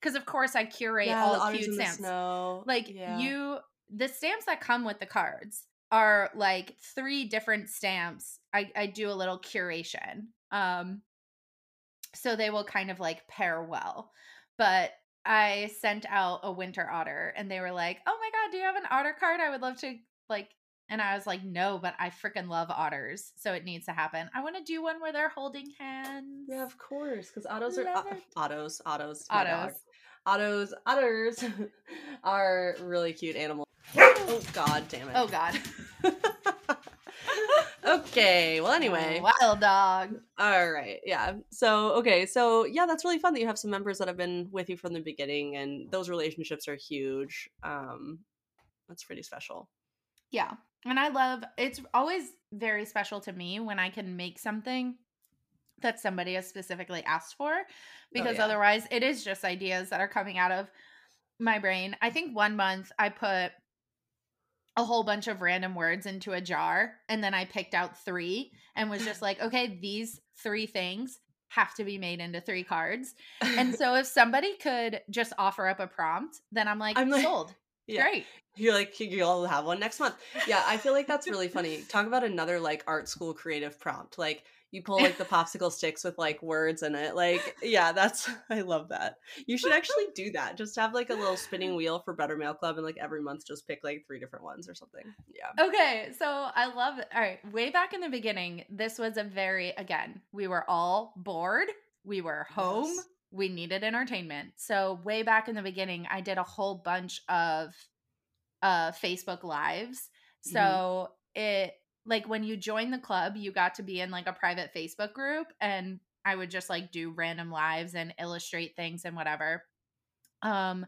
Cuz of course I curate the all the cute the stamps. snow. Like Yeah. you the stamps that come with the cards are like three different stamps. I I do a little curation. Um so they will kind of like pair well. But I sent out a winter otter and they were like, "Oh my god, do you have an otter card? I would love to like and I was like, "No, but I freaking love otters, so it needs to happen. I want to do one where they're holding hands." Yeah, of course, because otters are Love it. otters, dog. Autos. Autos, otters are really cute animals. Oh god damn it. Oh god. okay, well anyway. Wild dog. All right. Yeah. So, okay. So, yeah, that's really fun that you have some members that have been with you from the beginning and those relationships are huge. Um that's pretty special. Yeah. And I love it's always very special to me when I can make something that somebody has specifically asked for because yeah. otherwise it is just ideas that are coming out of my brain. I think one month I put a whole bunch of random words into a jar and then I picked out 3 and was just like, okay, these 3 things have to be made into 3 cards. And so if somebody could just offer up a prompt, then I'm like, I'm like- sold. yeah. Great. You're like you'll have one next month. Yeah, I feel like that's really funny. Talk about another like art school creative prompt. Like you pull like the popsicle sticks with like words in it. Like yeah, that's I love that. You should actually do that. Just have like a little spinning wheel for Better Mail Club and like every month just pick like three different ones or something. Yeah. Okay, so I love it. All right, way back in the beginning, this was a very again, we were all bored, we were home, Yes. we needed entertainment. So way back in the beginning, I did a whole bunch of uh Facebook lives. So it like when you joined the club, you got to be in like a private Facebook group and I would just like do random lives and illustrate things and whatever. Um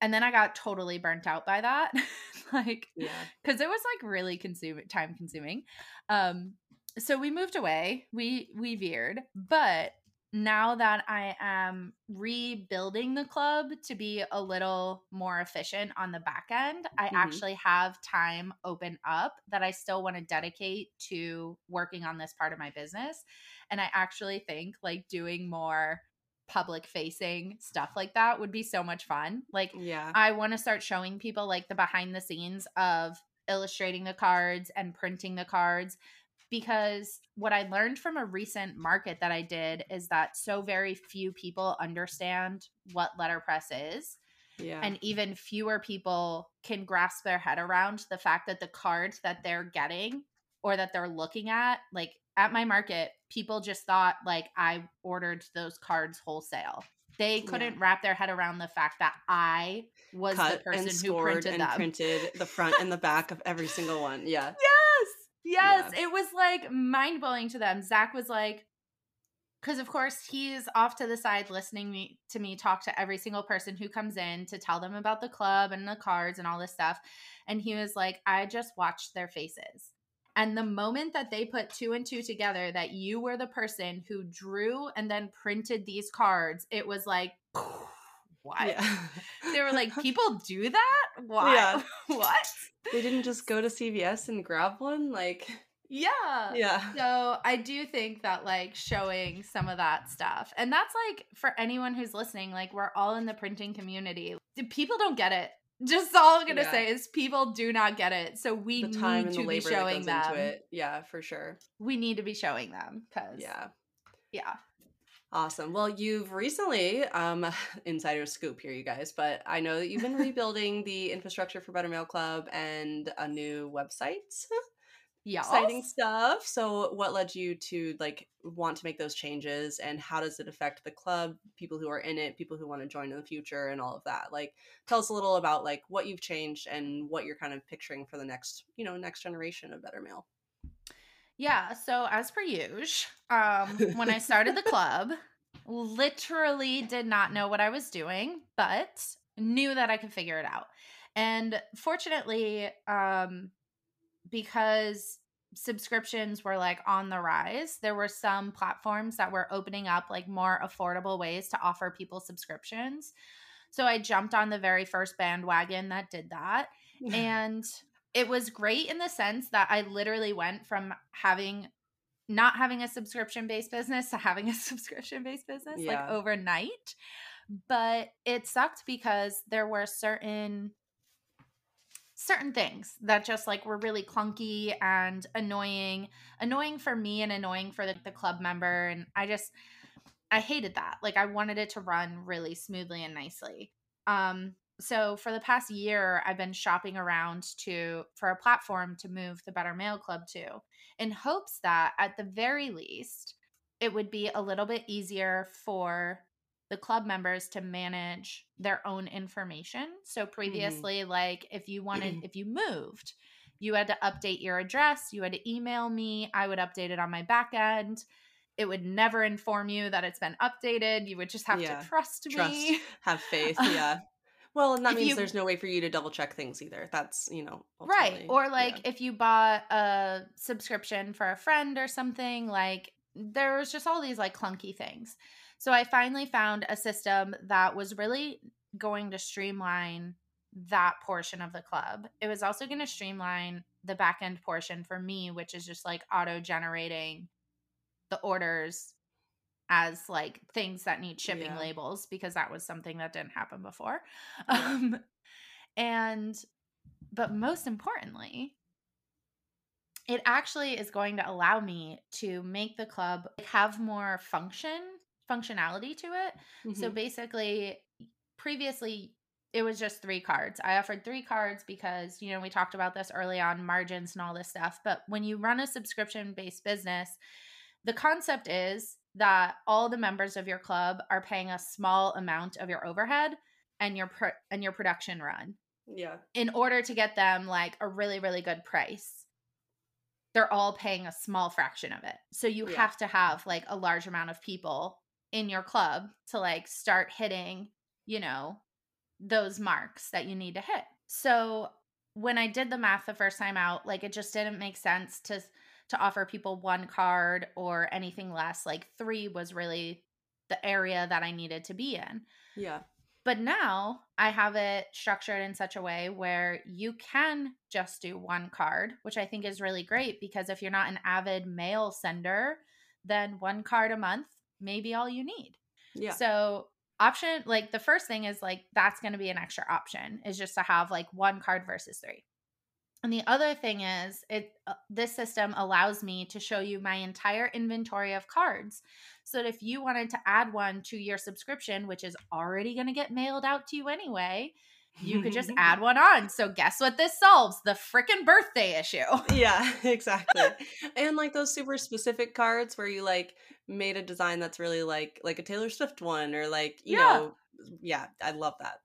and then I got totally burnt out by that. like Yeah. cuz it was like really consuming time consuming. Um so we moved away. We we veered, but now that I am rebuilding the club to be a little more efficient on the back end, I Mhm. actually have time open up that I still want to dedicate to working on this part of my business. And I actually think like doing more public facing stuff like that would be so much fun. Like, Yeah. I want to start showing people like the behind the scenes of illustrating the cards and printing the cards because what I learned from a recent market that I did is that so very few people understand what letterpress is Yeah. and even fewer people can grasp their head around the fact that the cards that they're getting or that they're looking at like at my market people just thought like I ordered those cards wholesale. They couldn't wrap their head around the fact that I was the person and who printed and them. printed the front and the back of every single one. Yeah. Yes. Yes. Yeah. It was like mind blowing to them. Zach was like, because of course he's off to the side listening me, to me talk to every single person who comes in to tell them about the club and the cards and all this stuff. And he was like, I just watched their faces. And the moment that they put two and two together, that you were the person who drew and then printed these cards, it was like, what? Yeah. They were like, people do that? Why? Yeah. what? they didn't just go to CVS and grab one. Like, Yeah. yeah. So I do think that like showing some of that stuff, and that's like for anyone who's listening, like we're all in the printing community. People don't get it. Just all I'm gonna Yeah. say is people do not get it. So we The need to the be that showing goes them. Yeah, for sure. We need to be showing them because Yeah. yeah, Awesome. Well, you've recently, um, insider scoop here, you guys, but I know that you've been rebuilding the infrastructure for Better Mail Club and a new website. yeah. Exciting stuff. So, what led you to like want to make those changes, and how does it affect the club, people who are in it, people who want to join in the future, and all of that? Like, tell us a little about like what you've changed and what you're kind of picturing for the next, you know, next generation of Better Mail. Yeah, so as per usual, um, when I started the club, literally did not know what I was doing, but knew that I could figure it out. And fortunately, um, because subscriptions were like on the rise, there were some platforms that were opening up like more affordable ways to offer people subscriptions. So I jumped on the very first bandwagon that did that and it was great in the sense that I literally went from having not having a subscription based business to having a subscription based business Yeah. like overnight. But it sucked because there were certain certain things that just like were really clunky and annoying annoying for me and annoying for the, the club member and i just i hated that like i wanted it to run really smoothly and nicely um so for the past year i've been shopping around to for a platform to move the better mail club to in hopes that at the very least it would be a little bit easier for the club members to manage their own information so mm-hmm. previously like if you wanted if you moved you had to update your address you had to email me i would update it on my back end it would never inform you that it's been updated you would just have Yeah. to trust Trust, me have faith. Yeah. Well, and that If means you- there's no way for you to double check things either. That's you know right or yeah. like if you bought a subscription for a friend or something like there was just all these like clunky things so i finally found a system that was really going to streamline that portion of the club it was also going to streamline the back end portion for me which is just like auto generating the orders as like things that need shipping Yeah. labels because that was something that didn't happen before um and but most importantly it actually is going to allow me to make the club have more function functionality to it so Mhm. basically previously it was just three cards i offered three cards because you know we talked about this early on margins and all this stuff but when you run a subscription based business the concept is that all the members of your club are paying a small amount of your overhead and your pro- and your production run yeah. in order to get them like a really really good price they're all paying a small fraction of it. So you Yeah. have to have like a large amount of people in your club to like start hitting, you know, those marks that you need to hit. So when I did the math the first time out, like it just didn't make sense to to offer people one card or anything less. Like 3 was really the area that I needed to be in. Yeah. But now I have it structured in such a way where you can just do one card, which I think is really great because if you're not an avid mail sender, then one card a month may be all you need. Yeah. So, option like the first thing is like that's going to be an extra option is just to have like one card versus three. And the other thing is it uh, this system allows me to show you my entire inventory of cards. So that if you wanted to add one to your subscription, which is already going to get mailed out to you anyway, you could just add one on. So guess what this solves? The freaking birthday issue. Yeah, exactly. and like those super specific cards where you like made a design that's really like like a Taylor Swift one or like, you Yeah. know, yeah, I love that.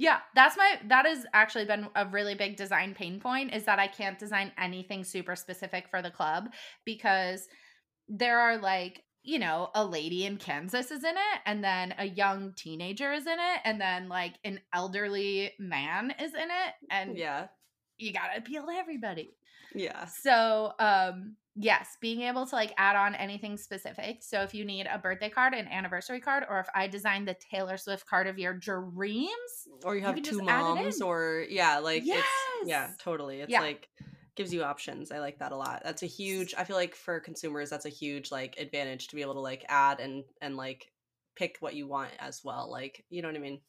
Yeah, that's my that has actually been a really big design pain point is that I can't design anything super specific for the club because there are like, you know, a lady in Kansas is in it and then a young teenager is in it and then like an elderly man is in it and Yeah. you got to appeal to everybody. Yeah. So, um, yes, being able to like add on anything specific. So, if you need a birthday card, an anniversary card, or if I design the Taylor Swift card of your dreams, mm, Or you have can two just add it moms or yeah, like it's yeah, totally. It's Yeah. like gives you options. I like that a lot. That's a huge I feel like for consumers that's a huge like advantage to be able to like add and and like pick what you want as well. Like, you know what I mean?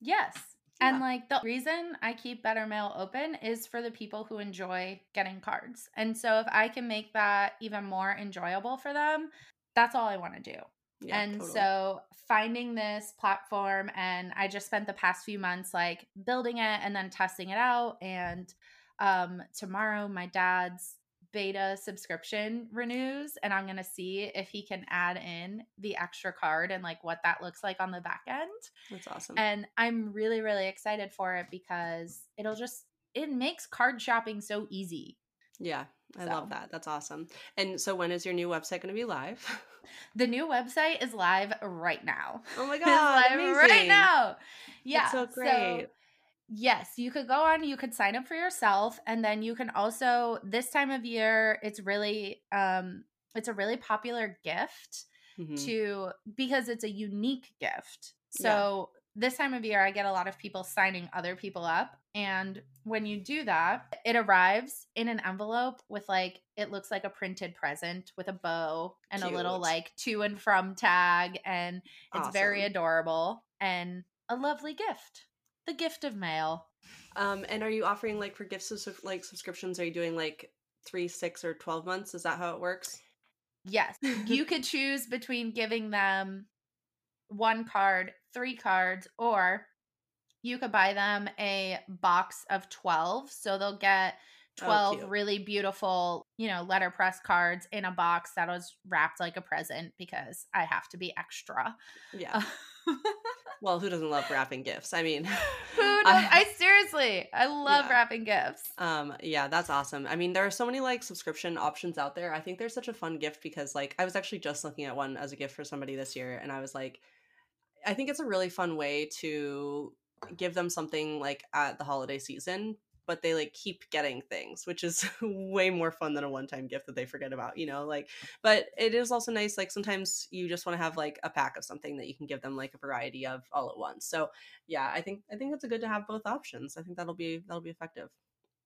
yes. And like the reason I keep Better Mail open is for the people who enjoy getting cards. And so, if I can make that even more enjoyable for them, that's all I want to do. Yeah. and totally. so finding this platform and i just spent the past few months like building it and then testing it out and um tomorrow my dad's beta subscription renews and i'm going to see if he can add in the extra card and like what that looks like on the back end that's awesome. and i'm really really excited for it because it'll just it makes card shopping so easy yeah. I love that. That's awesome. And so when is your new website going to be live? the new website is live right now Oh my It's god. live right now. Yeah. so great. Yes, you could go on, you could sign up for yourself, and then you can also this time of year, it's really um it's a really popular gift Mhm. to because it's a unique gift. Yeah. So this time of year I get a lot of people signing other people up and when you do that it arrives in an envelope with like it looks like a printed present with a bow and a little like to and from tag and it's very adorable and a lovely gift. The gift of mail. Um, and are you offering like for gifts of like subscriptions? Are you doing like three, six, or twelve months? Is that how it works? Yes, you could choose between giving them one card, three cards, or you could buy them a box of 12. So they'll get Oh, 12 cute. really beautiful, you know, letterpress cards in a box that was wrapped like a present because I have to be extra. Yeah. Well, who doesn't love wrapping gifts? I mean, Who? I- I seriously, I love Yeah. wrapping gifts. um, yeah, that's awesome. I mean, there are so many like subscription options out there. I think they're such a fun gift because like I was actually just looking at one as a gift for somebody this year, and I was like, I think it's a really fun way to give them something like at the holiday season but they like keep getting things which is way more fun than a one-time gift that they forget about you know like but it is also nice like sometimes you just want to have like a pack of something that you can give them like a variety of all at once so yeah i think i think it's a good to have both options i think that'll be that'll be effective.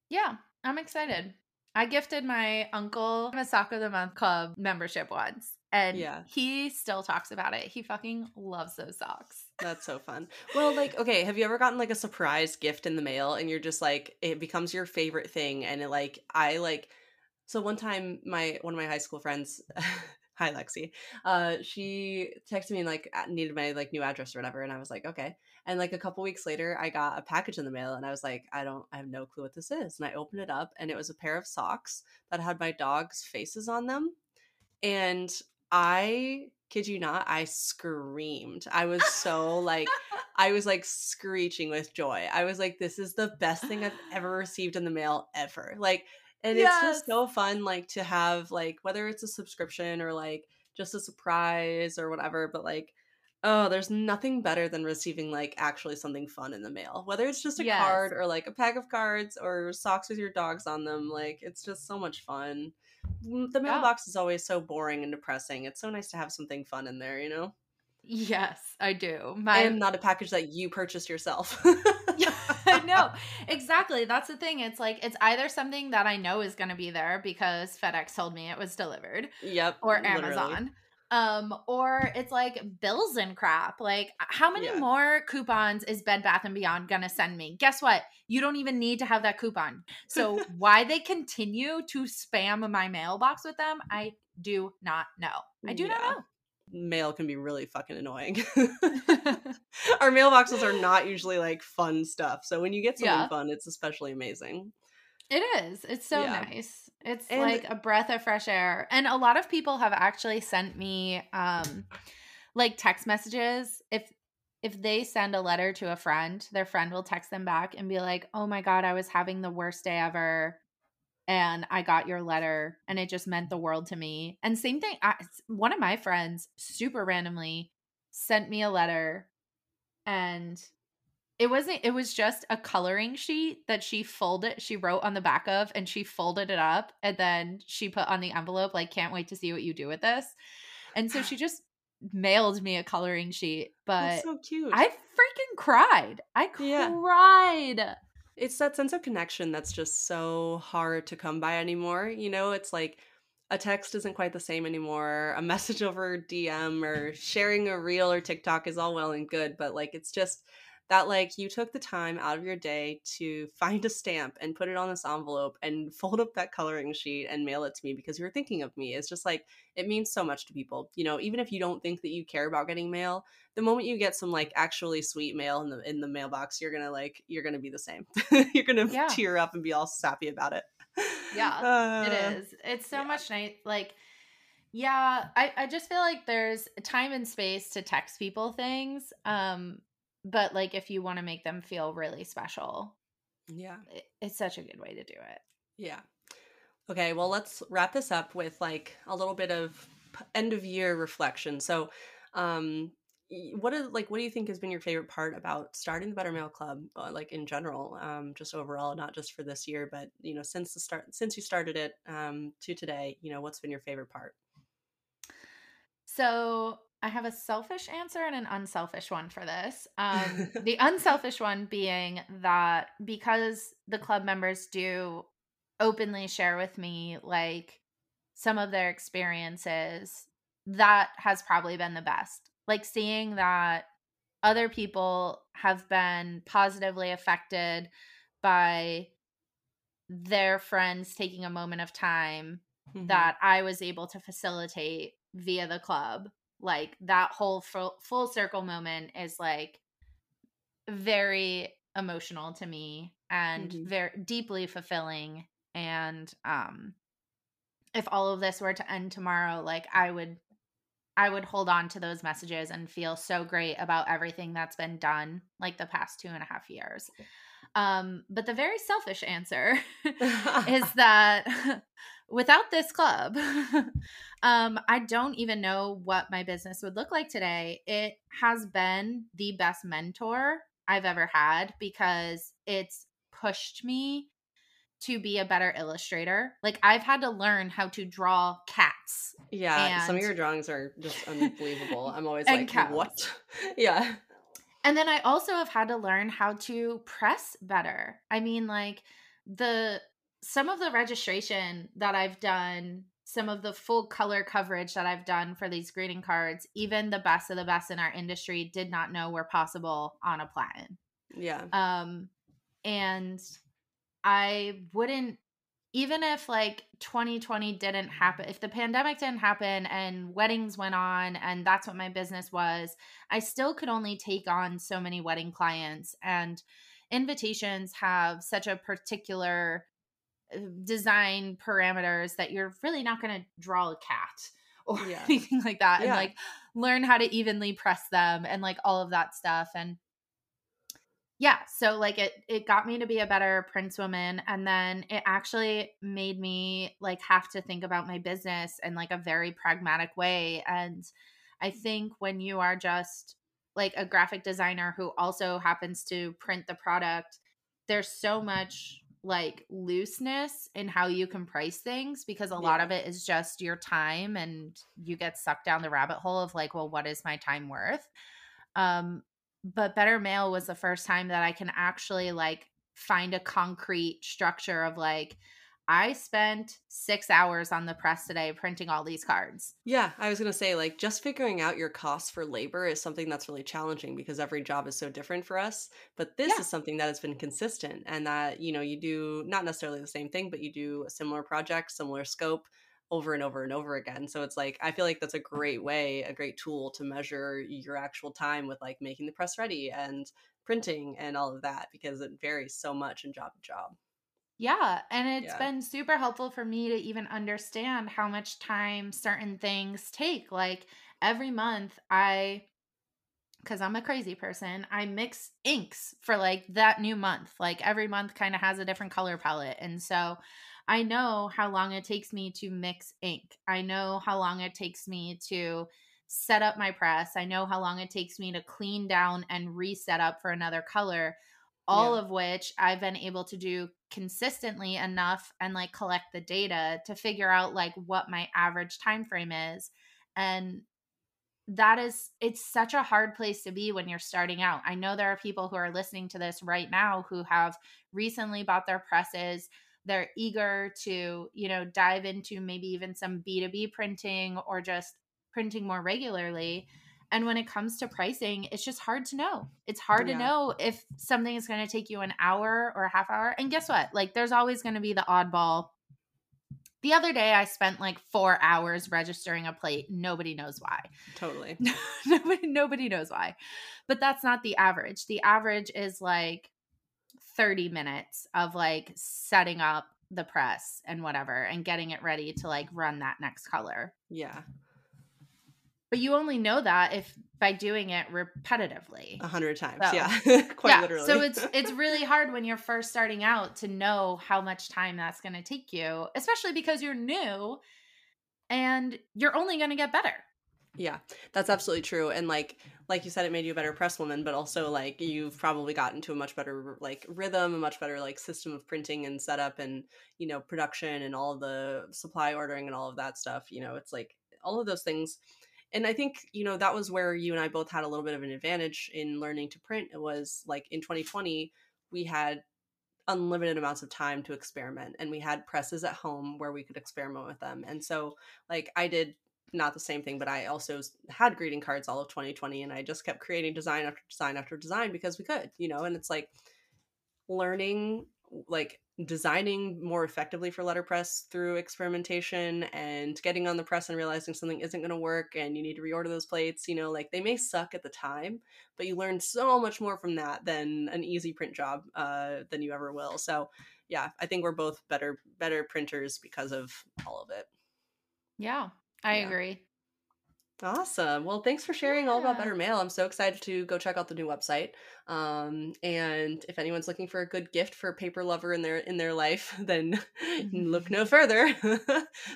Yeah, I'm excited. I gifted my uncle a Sock of the Month Club membership once, and Yeah. he still talks about it. He fucking loves those socks. That's so fun. Well, like, okay, have you ever gotten like a surprise gift in the mail and you're just like, it becomes your favorite thing? And it like, I like, so one time, my one of my high school friends, hi Lexi, uh, she texted me and like needed my like new address or whatever, and I was like, okay. And like a couple weeks later, I got a package in the mail, and I was like, I don't, I have no clue what this is. And I opened it up, and it was a pair of socks that had my dog's faces on them, and I kid you not, I screamed. I was so like, I was like screeching with joy. I was like, this is the best thing I've ever received in the mail ever. Like, And yes. it's just so fun, like to have like whether it's a subscription or like just a surprise or whatever, but like Oh, there's nothing better than receiving like actually something fun in the mail. Whether it's just a yes. card or like a pack of cards or socks with your dogs on them, like it's just so much fun. The mailbox yeah. is always so boring and depressing. It's so nice to have something fun in there, you know? Yes, I do. My and not a package that you purchased yourself. know. Exactly. That's the thing. It's like it's either something that I know is going to be there because FedEx told me it was delivered. Yep. Or Amazon. Literally um or it's like bills and crap like how many yeah. more coupons is bed bath and beyond gonna send me guess what you don't even need to have that coupon so why they continue to spam my mailbox with them i do not know i do yeah. not know mail can be really fucking annoying our mailboxes are not usually like fun stuff so when you get something yeah. fun it's especially amazing it is. It's so yeah. nice. It's and like a breath of fresh air. And a lot of people have actually sent me um like text messages if if they send a letter to a friend, their friend will text them back and be like, "Oh my god, I was having the worst day ever." and I got your letter and it just meant the world to me. And same thing, I, one of my friends super randomly sent me a letter and it wasn't it was just a coloring sheet that she folded she wrote on the back of and she folded it up and then she put on the envelope like can't wait to see what you do with this. And so she just mailed me a coloring sheet but That's so cute. I freaking cried. I cried. Yeah. it's that sense of connection that's just so hard to come by anymore you know? It's like a text isn't quite the same anymore a message over dm or sharing a reel or tiktok is all well and good but like it's just that like you took the time out of your day to find a stamp and put it on this envelope and fold up that coloring sheet and mail it to me because you were thinking of me. It's just like it means so much to people. You know, even if you don't think that you care about getting mail, the moment you get some like actually sweet mail in the in the mailbox, you're gonna like you're gonna be the same. you're gonna yeah. tear up and be all sappy about it. Yeah, uh, it is. It's so yeah. much nice like yeah, I, I just feel like there's time and space to text people things. Um, but like if you want to make them feel really special yeah. it, it's such a good way to do it. Yeah. Okay well let's wrap this up with like a little bit of end of year reflection. So um what is like what do you think has been your favorite part about starting the better mail club uh, like in general um just overall not just for this year but you know since the start since you started it um to today you know what's been your favorite part so I have a selfish answer and an unselfish one for this. Um, the unselfish one being that because the club members do openly share with me like some of their experiences, that has probably been the best. Like seeing that other people have been positively affected by their friends taking a moment of time mm-hmm. that I was able to facilitate via the club like that whole full, full circle moment is like very emotional to me and mm-hmm. very deeply fulfilling and um if all of this were to end tomorrow like i would i would hold on to those messages and feel so great about everything that's been done like the past two and a half years um but the very selfish answer is that without this club, um, I don't even know what my business would look like today. It has been the best mentor I've ever had because it's pushed me to be a better illustrator. Like I've had to learn how to draw cats. Yeah, and, some of your drawings are just unbelievable. I'm always like, cows. what? yeah. And then I also have had to learn how to press better. I mean, like the some of the registration that I've done, some of the full color coverage that I've done for these greeting cards, even the best of the best in our industry did not know were possible on a platen. Yeah. Um and I wouldn't even if like 2020 didn't happen, if the pandemic didn't happen and weddings went on and that's what my business was, I still could only take on so many wedding clients and invitations have such a particular design parameters that you're really not going to draw a cat or yeah. anything like that yeah. and like learn how to evenly press them and like all of that stuff and yeah so like it it got me to be a better printswoman and then it actually made me like have to think about my business in like a very pragmatic way and i think when you are just like a graphic designer who also happens to print the product there's so mm-hmm. much like looseness in how you can price things because a yeah. lot of it is just your time and you get sucked down the rabbit hole of like well what is my time worth um but better mail was the first time that i can actually like find a concrete structure of like I spent six hours on the press today printing all these cards. Yeah, I was going to say, like, just figuring out your costs for labor is something that's really challenging because every job is so different for us. But this yeah. is something that has been consistent and that, you know, you do not necessarily the same thing, but you do a similar project, similar scope over and over and over again. So it's like, I feel like that's a great way, a great tool to measure your actual time with like making the press ready and printing and all of that because it varies so much in job to job. Yeah. And it's yeah. been super helpful for me to even understand how much time certain things take. Like every month, I, because I'm a crazy person, I mix inks for like that new month. Like every month kind of has a different color palette. And so I know how long it takes me to mix ink. I know how long it takes me to set up my press. I know how long it takes me to clean down and reset up for another color all yeah. of which I've been able to do consistently enough and like collect the data to figure out like what my average time frame is and that is it's such a hard place to be when you're starting out. I know there are people who are listening to this right now who have recently bought their presses. They're eager to, you know, dive into maybe even some B2B printing or just printing more regularly and when it comes to pricing, it's just hard to know. It's hard yeah. to know if something is going to take you an hour or a half hour. And guess what? Like, there's always going to be the oddball. The other day, I spent like four hours registering a plate. Nobody knows why. Totally. nobody, nobody knows why. But that's not the average. The average is like 30 minutes of like setting up the press and whatever and getting it ready to like run that next color. Yeah but you only know that if by doing it repetitively. A hundred times so, yeah. Quite yeah. literally. so it's it's really hard when you're first starting out to know how much time that's going to take you especially because you're new and you're only going to get better. Yeah that's absolutely true and like like you said it made you a better press woman but also like you've probably gotten to a much better like rhythm a much better like system of printing and setup and you know production and all the supply ordering and all of that stuff you know it's like all of those things and I think you know that was where you and I both had a little bit of an advantage in learning to print. It was like in 2020 we had unlimited amounts of time to experiment and we had presses at home where we could experiment with them. And so like I did not the same thing, but I also had greeting cards all of 2020 and I just kept creating design after design after design because we could, you know, and it's like learning like designing more effectively for letterpress through experimentation and getting on the press and realizing something isn't going to work and you need to reorder those plates you know like they may suck at the time but you learn so much more from that than an easy print job uh, than you ever will. So yeah i think we're both better better printers because of all of it. Yeah i yeah. agree Awesome. Well, thanks for sharing yeah. all about Better Mail. I'm so excited to go check out the new website. Um, and if anyone's looking for a good gift for a paper lover in their in their life, then look no further.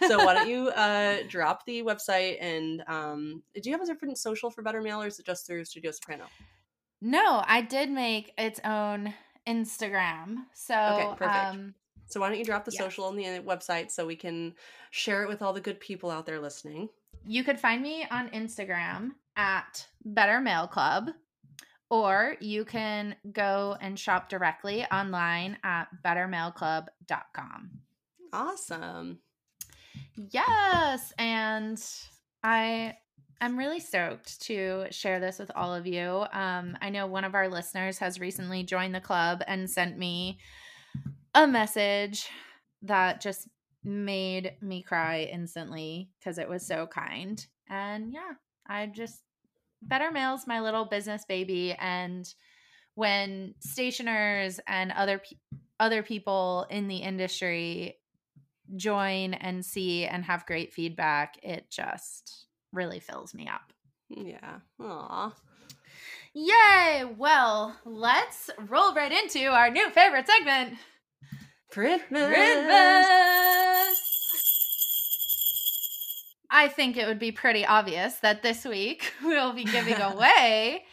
so why don't you uh, drop the website and um, do you have a different social for Better Mail or is it just through Studio Soprano? No, I did make its own Instagram. So okay, perfect. Um, so why don't you drop the social on the website so we can share it with all the good people out there listening? You could find me on Instagram at Better Mail Club, or you can go and shop directly online at bettermailclub.com. Awesome. Yes. And I I'm really stoked to share this with all of you. Um, I know one of our listeners has recently joined the club and sent me a message that just made me cry instantly because it was so kind. And yeah, I just Better Mail's my little business baby and when stationers and other pe- other people in the industry join and see and have great feedback, it just really fills me up. Yeah. Aw. Yay! Well, let's roll right into our new favorite segment. Printmas. Printmas. I think it would be pretty obvious that this week we'll be giving away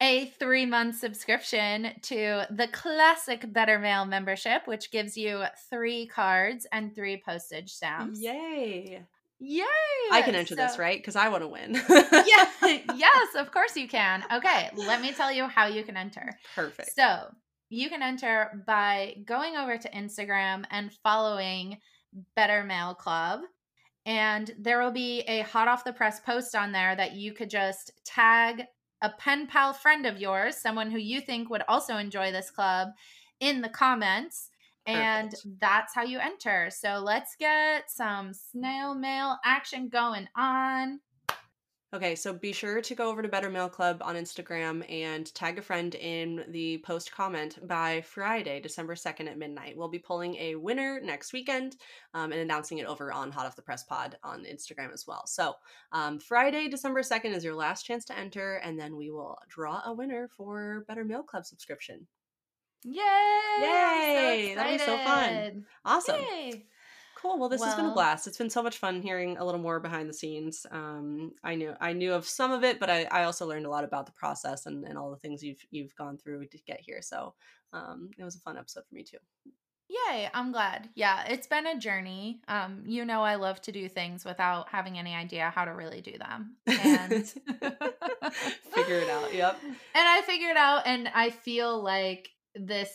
a three month subscription to the classic Better Mail membership, which gives you three cards and three postage stamps. Yay. Yay! I can enter So- this, right? Because I want to win. yeah, yes, of course you can. Okay, let me tell you how you can enter. Perfect. So you can enter by going over to Instagram and following Better Mail Club. And there will be a hot off the press post on there that you could just tag a pen pal friend of yours, someone who you think would also enjoy this club, in the comments. And Perfect. that's how you enter. So let's get some snail mail action going on. Okay, so be sure to go over to Better Mail Club on Instagram and tag a friend in the post comment by Friday, December 2nd at midnight. We'll be pulling a winner next weekend um, and announcing it over on Hot Off the Press Pod on Instagram as well. So, um, Friday, December 2nd is your last chance to enter, and then we will draw a winner for Better Mail Club subscription. Yay! Yay! I'm That'll be so fun. Awesome. Yay! Cool. Well, this has been a blast. It's been so much fun hearing a little more behind the scenes. Um, I knew I knew of some of it, but I, I also learned a lot about the process and, and all the things you've you've gone through to get here. So um, it was a fun episode for me too. Yay, I'm glad. Yeah, it's been a journey. Um, you know I love to do things without having any idea how to really do them. And Figure it out. Yep. And I figured it out and I feel like this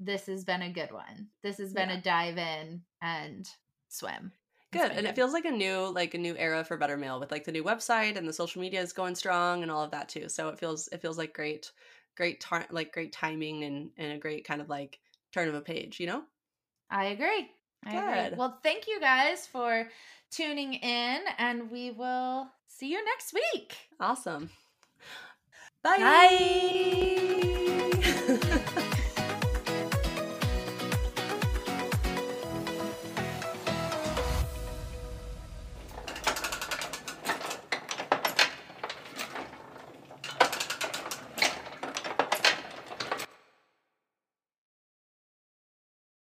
this has been a good one. This has been Yeah. a dive in and swim. Good. And it feels like a new like a new era for Better Mail with like the new website and the social media is going strong and all of that too. So it feels it feels like great great tar- like great timing and and a great kind of like turn of a page, you know? I agree. I agree. Good. Well, thank you guys for tuning in and we will see you next week. Awesome. Bye. Bye.